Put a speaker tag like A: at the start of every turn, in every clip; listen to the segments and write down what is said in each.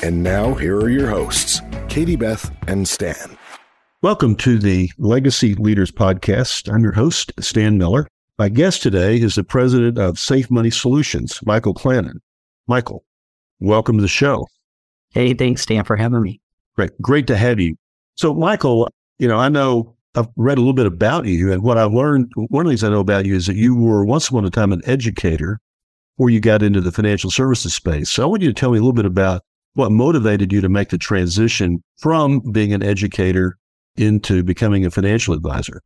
A: And now, here are your hosts, Katie Beth and Stan.
B: Welcome to the Legacy Leaders Podcast. I'm your host, Stan Miller. My guest today is the president of Safe Money Solutions, Michael Clanin. Michael, welcome to the show.
C: Hey, thanks, Stan, for having me.
B: Great. Great to have you. So, Michael, you know, I know I've read a little bit about you, and what I've learned, one of the things I know about you is that you were once upon a time an educator before you got into the financial services space. So, I want you to tell me a little bit about what motivated you to make the transition from being an educator into becoming a financial advisor?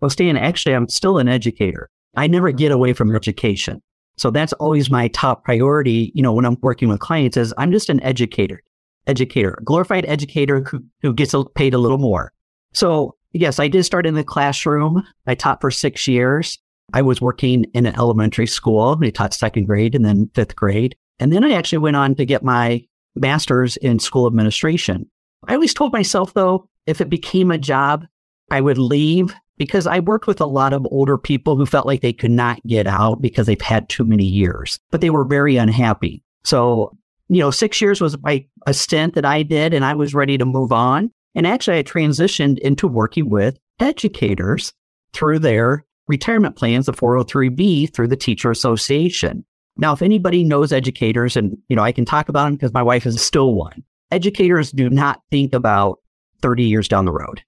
C: Well, Stan, actually, I'm still an educator. I never get away from education. So that's always my top priority, you know, when I'm working with clients is I'm just an educator, educator, glorified educator who, who gets paid a little more. So yes, I did start in the classroom. I taught for six years. I was working in an elementary school. I taught second grade and then fifth grade. And then I actually went on to get my master's in school administration. I always told myself, though, if it became a job, I would leave because I worked with a lot of older people who felt like they could not get out because they've had too many years, but they were very unhappy. So, you know, six years was my, a stint that I did, and I was ready to move on. And actually, I transitioned into working with educators through their retirement plans, the 403B, through the Teacher Association. Now, if anybody knows educators, and you know, I can talk about them because my wife is still one. Educators do not think about 30 years down the road.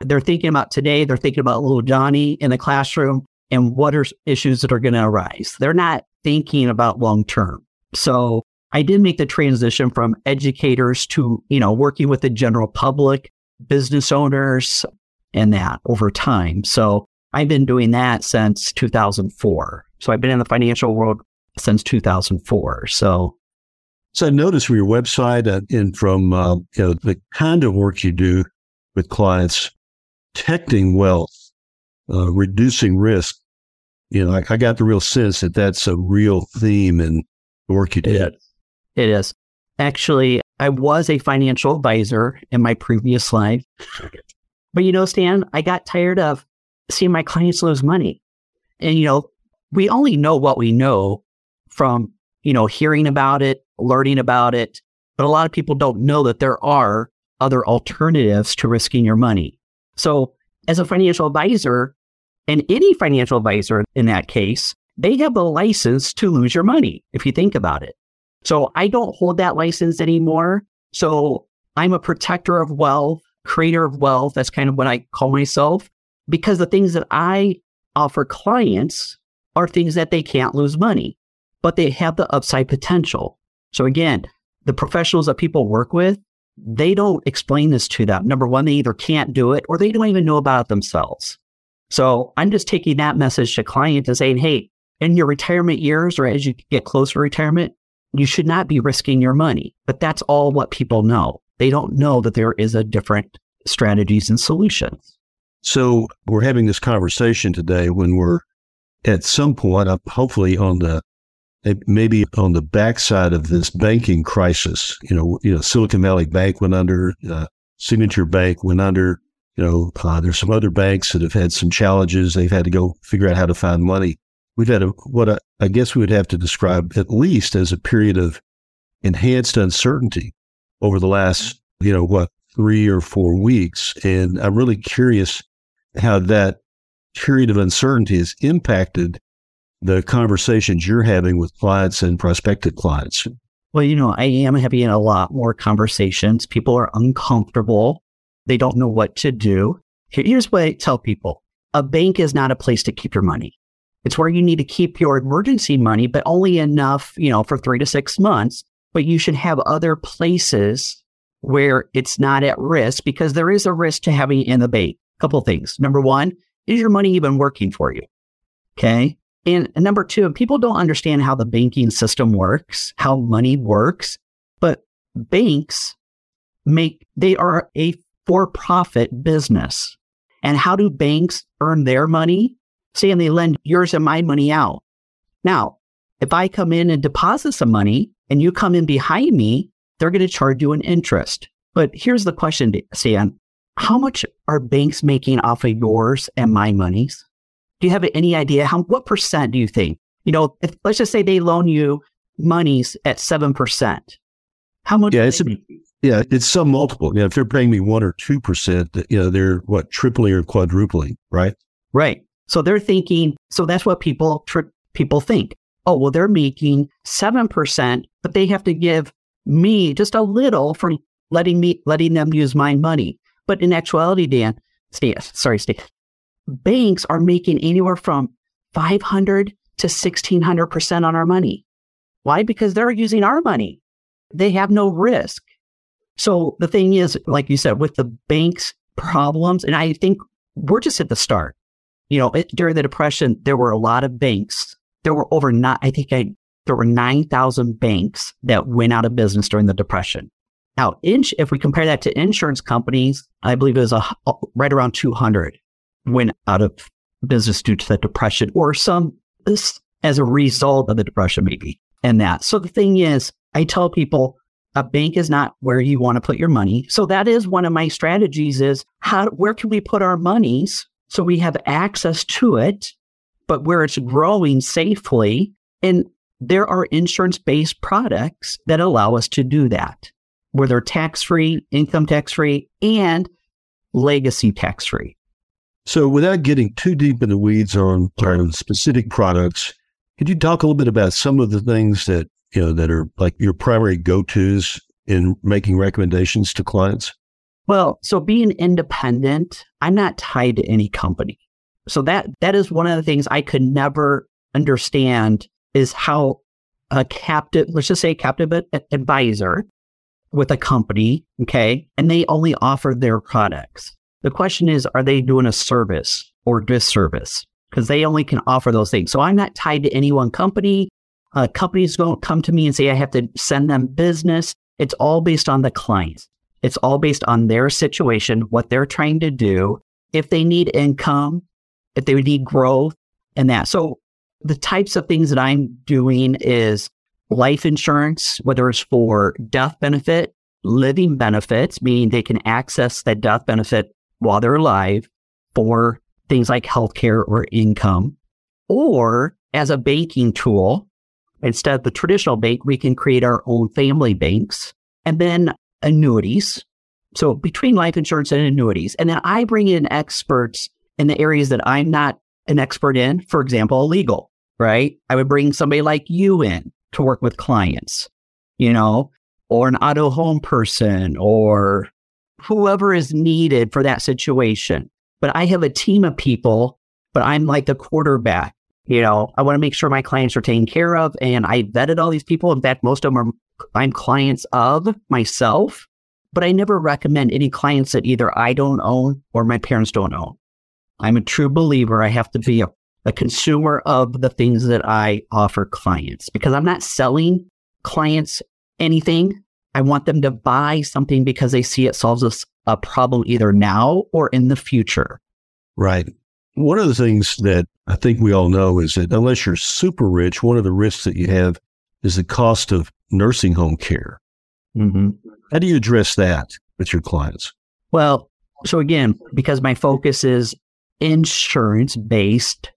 C: They're thinking about today. They're thinking about little Johnny in the classroom and what are issues that are going to arise. They're not thinking about long term. So I did make the transition from educators to, you know, working with the general public, business owners, and that over time. So I've been doing that since 2004. So I've been in the financial world since 2004. So,
B: so I noticed from your website uh, and from uh, you know the kind of work you do with clients, protecting wealth, uh, reducing risk. You know, I, I, got the real sense that that's a real theme in the work you did.
C: It is. Actually, I was a financial advisor in my previous life. But you know, Stan, I got tired of seeing my clients lose money. And, you know, we only know what we know from, you know, hearing about it, learning about it. But a lot of people don't know that there are other alternatives to risking your money. So as a financial advisor and any financial advisor in that case, they have the license to lose your money if you think about it. So I don't hold that license anymore. So I'm a protector of wealth, creator of wealth. That's kind of what I call myself because the things that I offer clients are things that they can't lose money but they have the upside potential. So again, the professionals that people work with, they don't explain this to them. Number one, they either can't do it or they don't even know about it themselves. So I'm just taking that message to clients and saying, hey, in your retirement years or as you get closer to retirement, you should not be risking your money. But that's all what people know. They don't know that there is a different strategies and solutions.
B: So we're having this conversation today when we're at some point, uh, hopefully on the maybe on the backside of this banking crisis, you know, you know, Silicon Valley Bank went under, uh, Signature Bank went under. You know, uh, there's some other banks that have had some challenges. They've had to go figure out how to find money. We've had a, what I, I guess we would have to describe at least as a period of enhanced uncertainty over the last, you know, what, three or four weeks. And I'm really curious how that period of uncertainty has impacted the conversations you're having with clients and prospective clients?
C: Well, you know, I am having a lot more conversations. People are uncomfortable. They don't know what to do. Here's what I tell people. A bank is not a place to keep your money. It's where you need to keep your emergency money, but only enough, you know, for three to six months. But you should have other places where it's not at risk because there is a risk to having in the bank. A couple things. Number one, is your money even working for you? Okay. And number two, people don't understand how the banking system works, how money works, but banks make, they are a for profit business. And how do banks earn their money? Saying they lend yours and my money out. Now, if I come in and deposit some money and you come in behind me, they're going to charge you an interest. But here's the question, Stan. How much are banks making off of yours and my monies? Do you have any idea how what percent do you think? You know, if, let's just say they loan you monies at seven percent. How much?
B: Yeah, it's a, yeah, it's some multiple. Yeah, if they're paying me one or two percent, you know, they're what tripling or quadrupling, right?
C: Right. So they're thinking. So that's what people tri- people think. Oh, well, they're making seven percent, but they have to give me just a little for letting me letting them use my money. But in actuality, Dan, Steve, sorry, Steve, banks are making anywhere from 500 to 1600% on our money. Why? Because they're using our money. They have no risk. So the thing is, like you said, with the banks problems, and I think we're just at the start. You know, it, during the depression, there were a lot of banks. There were over not, I think I, there were 9,000 banks that went out of business during the depression. Now, if we compare that to insurance companies, I believe it was a, right around 200 went out of business due to the depression or some this as a result of the depression, maybe. And that. So the thing is, I tell people a bank is not where you want to put your money. So that is one of my strategies is how, where can we put our monies so we have access to it, but where it's growing safely. And there are insurance based products that allow us to do that where they're tax free, income tax free, and legacy tax free.
B: So, without getting too deep in the weeds on, on specific products, could you talk a little bit about some of the things that you know that are like your primary go tos in making recommendations to clients?
C: Well, so being independent, I'm not tied to any company. So that that is one of the things I could never understand is how a captive, let's just say captive advisor with a company, okay, and they only offer their products. The question is, are they doing a service or disservice? Because they only can offer those things. So I'm not tied to any one company. Uh, companies don't come to me and say I have to send them business. It's all based on the client. It's all based on their situation, what they're trying to do, if they need income, if they need growth, and that. So the types of things that I'm doing is life insurance, whether it's for death benefit, living benefits, meaning they can access that death benefit while they're alive for things like healthcare or income, or as a banking tool, instead of the traditional bank, we can create our own family banks and then annuities. So between life insurance and annuities, and then I bring in experts in the areas that I'm not an expert in, for example, legal, right? I would bring somebody like you in to work with clients, you know, or an auto home person or whoever is needed for that situation. But I have a team of people, but I'm like the quarterback. You know, I want to make sure my clients are taken care of. And I vetted all these people. In fact, most of them are I'm clients of myself, but I never recommend any clients that either I don't own or my parents don't own. I'm a true believer. I have to be a, a consumer of the things that I offer clients because I'm not selling clients anything. I want them to buy something because they see it solves a, a problem either now or in the future.
B: Right. One of the things that I think we all know is that unless you're super rich, one of the risks that you have is the cost of nursing home care. Mm-hmm. How do you address that with your clients?
C: Well, so again, because my focus is insurance based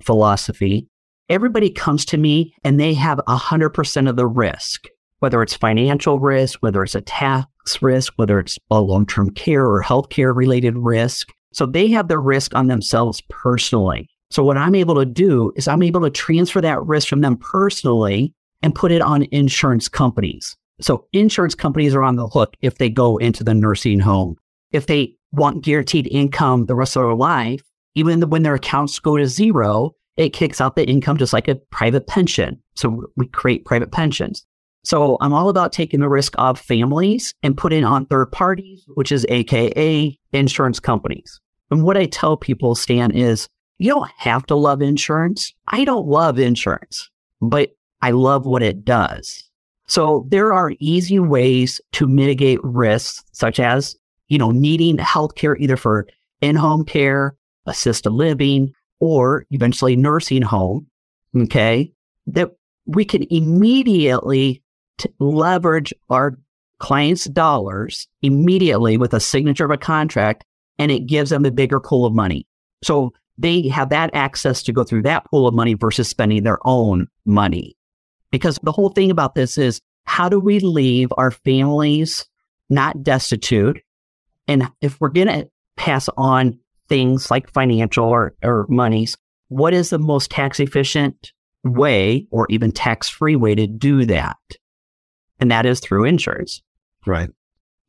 C: philosophy, everybody comes to me and they have 100% of the risk whether it's financial risk, whether it's a tax risk, whether it's a long term care or healthcare related risk. So they have the risk on themselves personally. So what I'm able to do is I'm able to transfer that risk from them personally and put it on insurance companies. So insurance companies are on the hook if they go into the nursing home. If they want guaranteed income the rest of their life, even when their accounts go to zero, it kicks out the income just like a private pension. So we create private pensions. So I'm all about taking the risk of families and putting on third parties, which is AKA insurance companies. And what I tell people, Stan, is you don't have to love insurance. I don't love insurance, but I love what it does. So there are easy ways to mitigate risks, such as you know, needing healthcare either for in-home care, assisted living, or eventually nursing home, okay, that we can immediately t- leverage our clients' dollars immediately with a signature of a contract, and it gives them a bigger pool of money. So they have that access to go through that pool of money versus spending their own money. Because the whole thing about this is how do we leave our families not destitute? And if we're going to pass on things like financial or, or monies, what is the most tax efficient way or even tax free way to do that? And that is through insurance.
B: Right.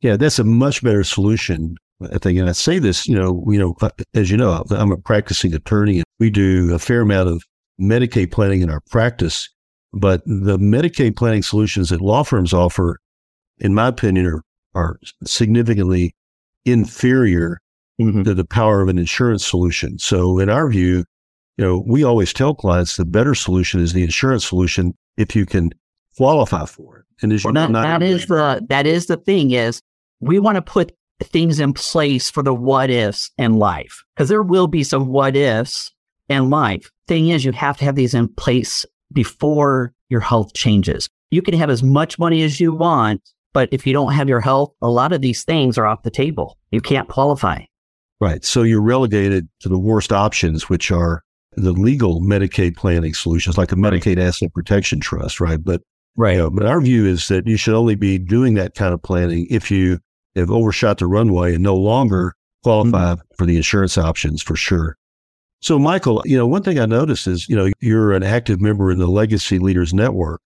B: Yeah, that's a much better solution. I think, and I say this, you know, you know, as you know, I'm a practicing attorney, and we do a fair amount of Medicaid planning in our practice. But the Medicaid planning solutions that law firms offer, in my opinion, are, are significantly inferior mm-hmm. to the power of an insurance solution. So, in our view, you know, we always tell clients the better solution is the insurance solution if you can qualify for it.
C: And as well, that, that is the that is the thing is we want to put things in place for the what ifs in life because there will be some what ifs in life. Thing is, you have to have these in place before your health changes. You can have as much money as you want, but if you don't have your health, a lot of these things are off the table. You can't qualify.
B: Right. So you're relegated to the worst options, which are the legal Medicaid planning solutions, like a Medicaid Asset Protection Trust, right? But right. You know, but our view is that you should only be doing that kind of planning if you have overshot the runway and no longer qualify mm-hmm. for the insurance options for sure. So, Michael, you know, one thing I noticed is, you know, you're an active member in the Legacy Leaders Network.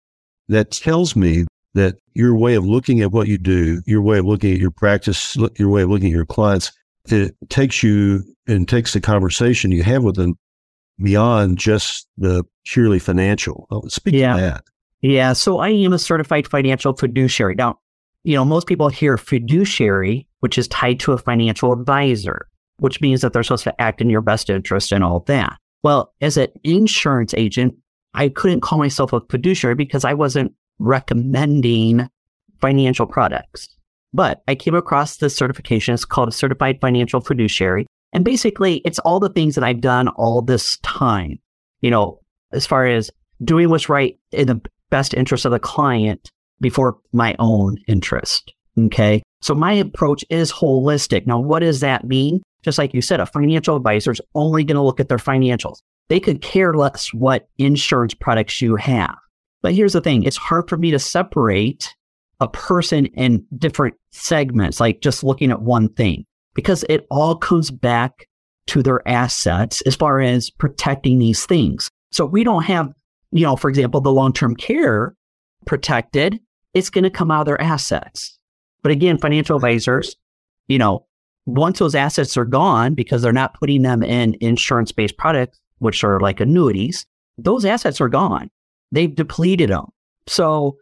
B: That tells me that your way of looking at what you do, your way of looking at your practice, your way of looking at your clients it takes you and takes the conversation you have with them beyond just the purely financial. Oh, speak yeah. to that.
C: Yeah. So I am a certified financial fiduciary. Now, you know, most people hear fiduciary, which is tied to a financial advisor, which means that they're supposed to act in your best interest and all that. Well, as an insurance agent, I couldn't call myself a fiduciary because I wasn't recommending financial products. But I came across this certification. It's called a certified financial fiduciary. And basically, it's all the things that I've done all this time, you know, as far as doing what's right in the best interest of the client before my own interest. Okay. So my approach is holistic. Now, what does that mean? Just like you said, a financial advisor is only going to look at their financials. They could care less what insurance products you have. But here's the thing it's hard for me to separate a person in different segments, like just looking at one thing, because it all comes back to their assets as far as protecting these things. So we don't have, you know, for example, the long term care protected, it's going to come out of their assets. But again, financial advisors, you know, once those assets are gone because they're not putting them in insurance based products, which are like annuities, those assets are gone. They've depleted them. So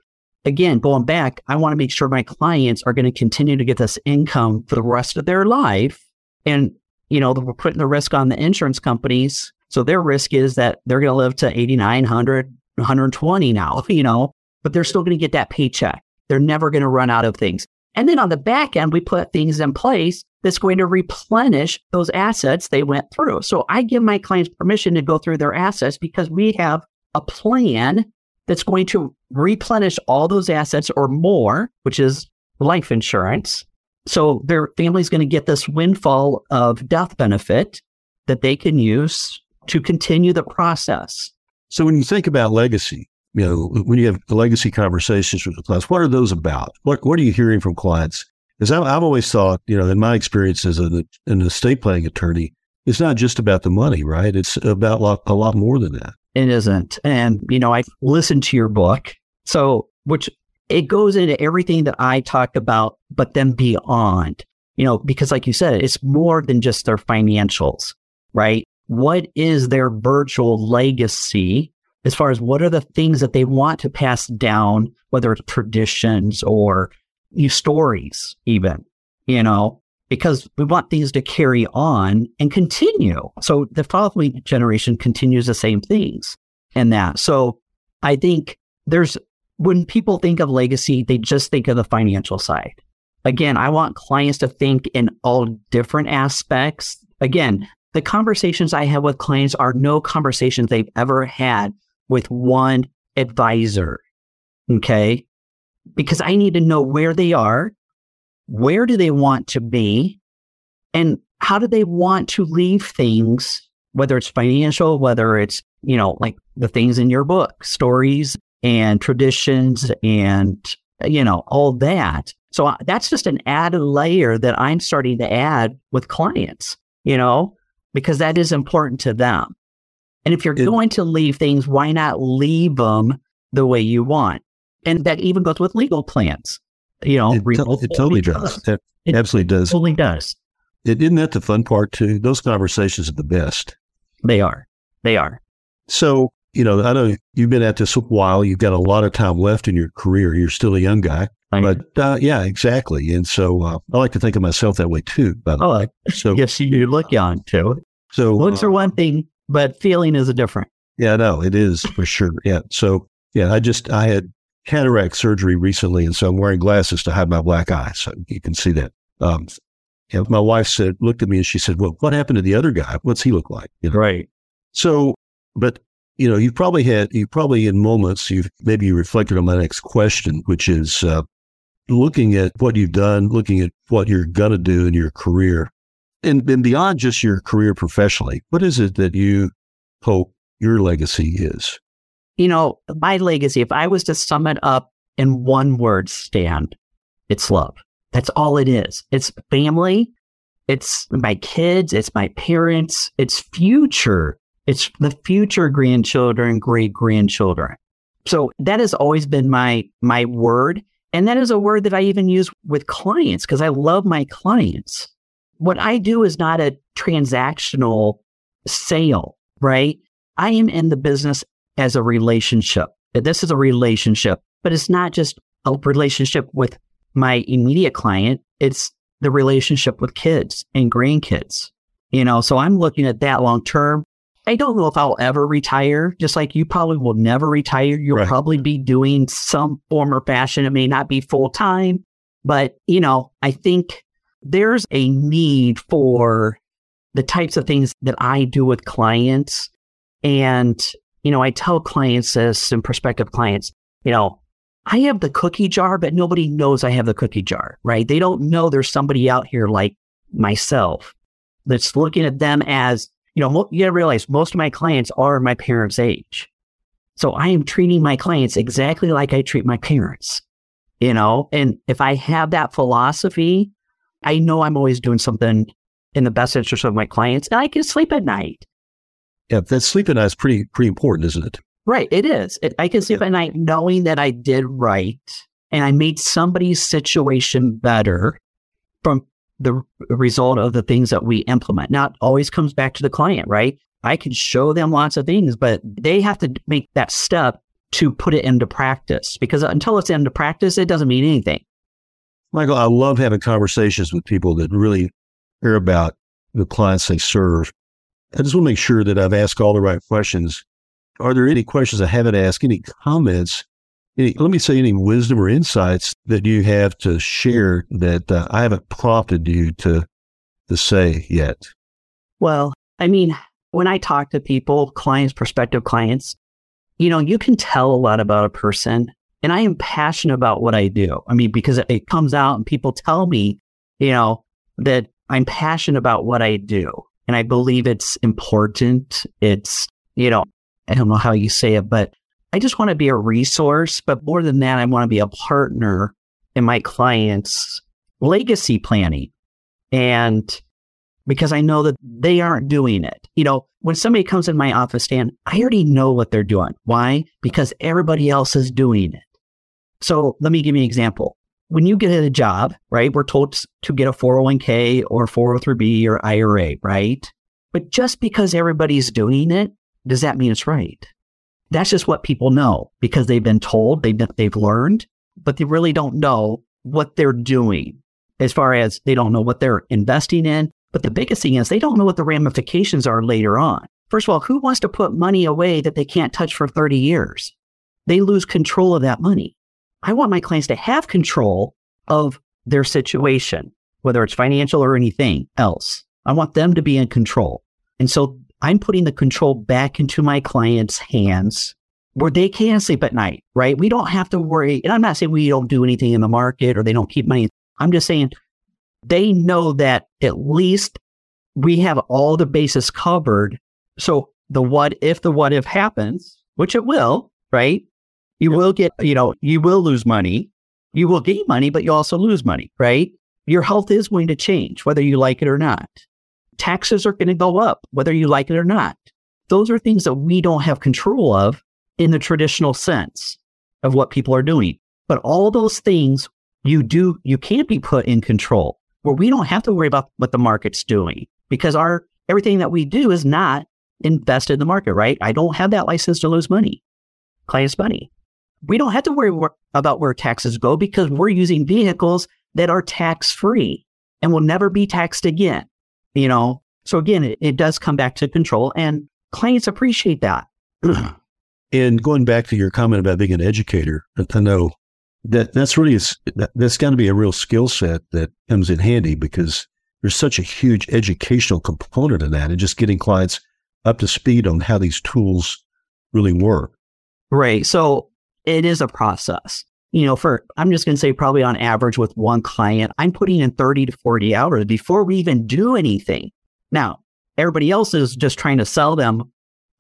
C: again, going back, I want to make sure my clients are going to continue to get this income for the rest of their life. And, you know, we're putting the risk on the insurance companies. So their risk is that they're going to live to 89, 100, 120 now, you know, but they're still going to get that paycheck. They're never going to run out of things. And then on the back end, we put things in place that's going to replenish those assets they went through. So I give my clients permission to go through their assets because we have a plan that's going to replenish all those assets or more, which is life insurance. So their family's going to get this windfall of death benefit that they can use to continue the process.
B: So when you think about legacy, you know, when you have legacy conversations with the clients, what are those about? What what are you hearing from clients? Because I've always thought, you know, in my experience as an, an estate planning attorney, it's not just about the money, right? It's about a lot, a lot more than that.
C: It isn't. And, you know, I listened to your book. So, which it goes into everything that I talk about, but then beyond, you know, because like you said, it's more than just their financials, right? What is their virtual legacy as far as what are the things that they want to pass down, whether it's traditions or new stories, even, you know, because we want these to carry on and continue. So the following generation continues the same things and that. So I think there's, when people think of legacy, they just think of the financial side. Again, I want clients to think in all different aspects. Again, the conversations I have with clients are no conversations they've ever had with one advisor. Okay. Because I need to know where they are, where do they want to be, and how do they want to leave things, whether it's financial, whether it's, you know, like the things in your book, stories and traditions and, you know, all that. So uh, that's just an added layer that I'm starting to add with clients, you know, because that is important to them. And if you're it, going to leave things, why not leave them the way you want? And that even goes with legal plans. You know,
B: it, it totally does. It, it absolutely does.
C: Totally does.
B: It, isn't that the fun part too? Those conversations are the best.
C: They are. They are.
B: So, you know, I know you've been at this a while. You've got a lot of time left in your career. You're still a young guy. but uh, yeah, exactly. And so uh, I like to think of myself that way too. By the oh, way,
C: so yes, you look young too. So looks uh, are one thing, but feeling is a different.
B: Yeah, no, it is for sure. Yeah. So yeah, I just I had cataract surgery recently, and so I'm wearing glasses to hide my black eye, so you can see that. Um, know, my wife said, looked at me and she said, "Well, what happened to the other guy? What's he look like?"
C: You know? Right.
B: So, but you know, you probably had you probably in moments you've maybe you reflected on my next question, which is uh, looking at what you've done, looking at what you're gonna do in your career, and, and beyond just your career professionally. What is it that you hope your legacy is?
C: You know, my legacy, if I was to sum it up in one word, Stan, it's love. That's all it is. It's family. It's my kids. It's my parents. It's future. It's the future grandchildren, great grandchildren. So that has always been my, my word. And that is a word that I even use with clients because I love my clients. What I do is not a transactional sale, right? I am in the business as a relationship. This is a relationship, but it's not just a relationship with my immediate client, it's the relationship with kids and grandkids. You know, so I'm looking at that long term. I don't know if I'll ever retire, just like you probably will never retire. You'll right. probably be doing some form or fashion. It may not be full time, but you know, I think there's a need for the types of things that I do with clients. And, you know, I tell clients this and prospective clients, you know, I have the cookie jar, but nobody knows I have the cookie jar, right? They don't know there's somebody out here like myself that's looking at them as, you know, you gotta realize most of my clients are my parents' age. So I am treating my clients exactly like I treat my parents, you know? And if I have that philosophy, I know I'm always doing something in the best interest of my clients and I can sleep at night.
B: Yeah, that sleep at night is pretty, pretty important, isn't it?
C: Right. It is. It, I can sleep yeah. at night knowing that I did right and I made somebody's situation better from the result of the things that we implement. Now, it always comes back to the client, right? I can show them lots of things, but they have to make that step to put it into practice because until it's into practice, it doesn't mean anything.
B: Michael, I love having conversations with people that really care about the clients they serve. I just want to make sure that I've asked all the right questions are there any questions I haven't asked? Any comments? Any, let me say any wisdom or insights that you have to share that uh, I haven't prompted you to to say yet.
C: Well, I mean, when I talk to people, clients, prospective clients, you know, you can tell a lot about a person. And I am passionate about what I do. I mean, because it comes out and people tell me, you know, that I'm passionate about what I do. And I believe it's important. It's, you know, I don't know how you say it, but I just want to be a resource. But more than that, I want to be a partner in my clients' legacy planning. And because I know that they aren't doing it. You know, when somebody comes in my office, Dan, I already know what they're doing. Why? Because everybody else is doing it. So let me give you an example. When you get a job, right, we're told to get a 401k or 403b or IRA, right? But just because everybody's doing it does that mean it's right? That's just what people know because they've been told, they've, they've learned, but they really don't know what they're doing as far as they don't know what they're investing in. But the biggest thing is they don't know what the ramifications are later on. First of all, who wants to put money away that they can't touch for 30 years? They lose control of that money. I want my clients to have control of their situation, whether it's financial or anything else. I want them to be in control. And so I'm putting the control back into my client's hands where they can sleep at night, right? We don't have to worry. And I'm not saying we don't do anything in the market or they don't keep money. I'm just saying they know that at least we have all the bases covered. So the what if the what if happens, which it will, right? You will get, you know, you will lose money. You will gain money, but you also lose money, right? Your health is going to change, whether you like it or not. Taxes are going to go up, whether you like it or not. Those are things that we don't have control of in the traditional sense of what people are doing. But all those things you do, you can't be put in control where we don't have to worry about what the market's doing because our everything that we do is not invested in the market, right? I don't have that license to lose money, client's money. We don't have to worry about where taxes go because we're using vehicles that are tax free and will never be taxed again. You know, so again, it, it does come back to control and clients appreciate that.
B: and going back to your comment about being an educator, uh, I know that that's really a, that, that's got to be a real skill set that comes in handy because there's such a huge educational component in that and just getting clients up to speed on how these tools really work.
C: Right. So it is a process. You know, for I'm just going to say probably on average with one client, I'm putting in 30 to 40 hours before we even do anything. Now, everybody else is just trying to sell them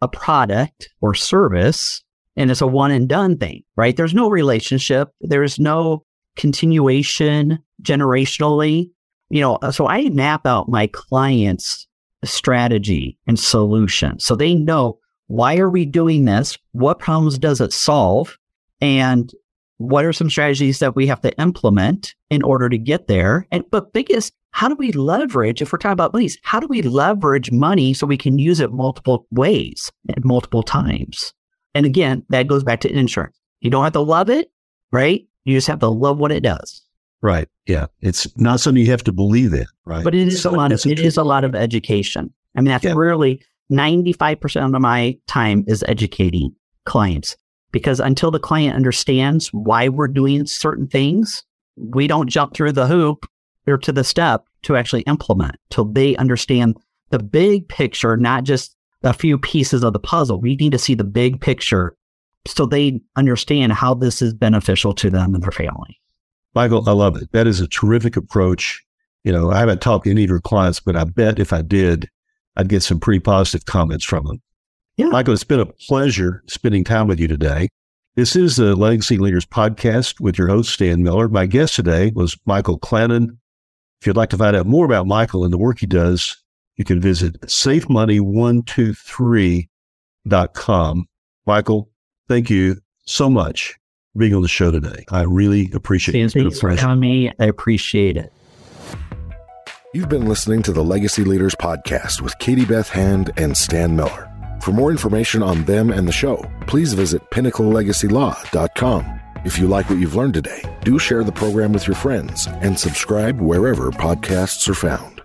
C: a product or service and it's a one and done thing, right? There's no relationship. There's no continuation generationally. You know, so I map out my clients' strategy and solution. So they know why are we doing this? What problems does it solve? And what are some strategies that we have to implement in order to get there? And but biggest, how do we leverage, if we're talking about money, how do we leverage money so we can use it multiple ways and multiple times? And again, that goes back to insurance. You don't have to love it, right? You just have to love what it does.
B: Right. Yeah. It's not something you have to believe in, right?
C: But it is so a lot of it is a lot of education. I mean, that's yeah. really 95% of my time is educating clients because until the client understands why we're doing certain things, we don't jump through the hoop or to the step to actually implement till they understand the big picture, not just a few pieces of the puzzle. We need to see the big picture so they understand how this is beneficial to them and their family.
B: Michael, I love it. That is a terrific approach. You know, I haven't talked to any of your clients, but I bet if I did, I'd get some pretty positive comments from them. Yeah. Michael, it's been a pleasure spending time with you today. This is the Legacy Leaders podcast with your host, Stan Miller. My guest today was Michael Clanin. If you'd like to find out more about Michael and the work he does, you can visit safemoney123.com. Michael, thank you so much for being on the show today. I really appreciate it.
C: Thanks for having me. I appreciate it.
A: You've been listening to the Legacy Leaders Podcast with Katie Beth Hand and Stan Miller. For more information on them and the show, please visit pinnaclelegacylaw.com. If you like what you've learned today, do share the program with your friends and subscribe wherever podcasts are found.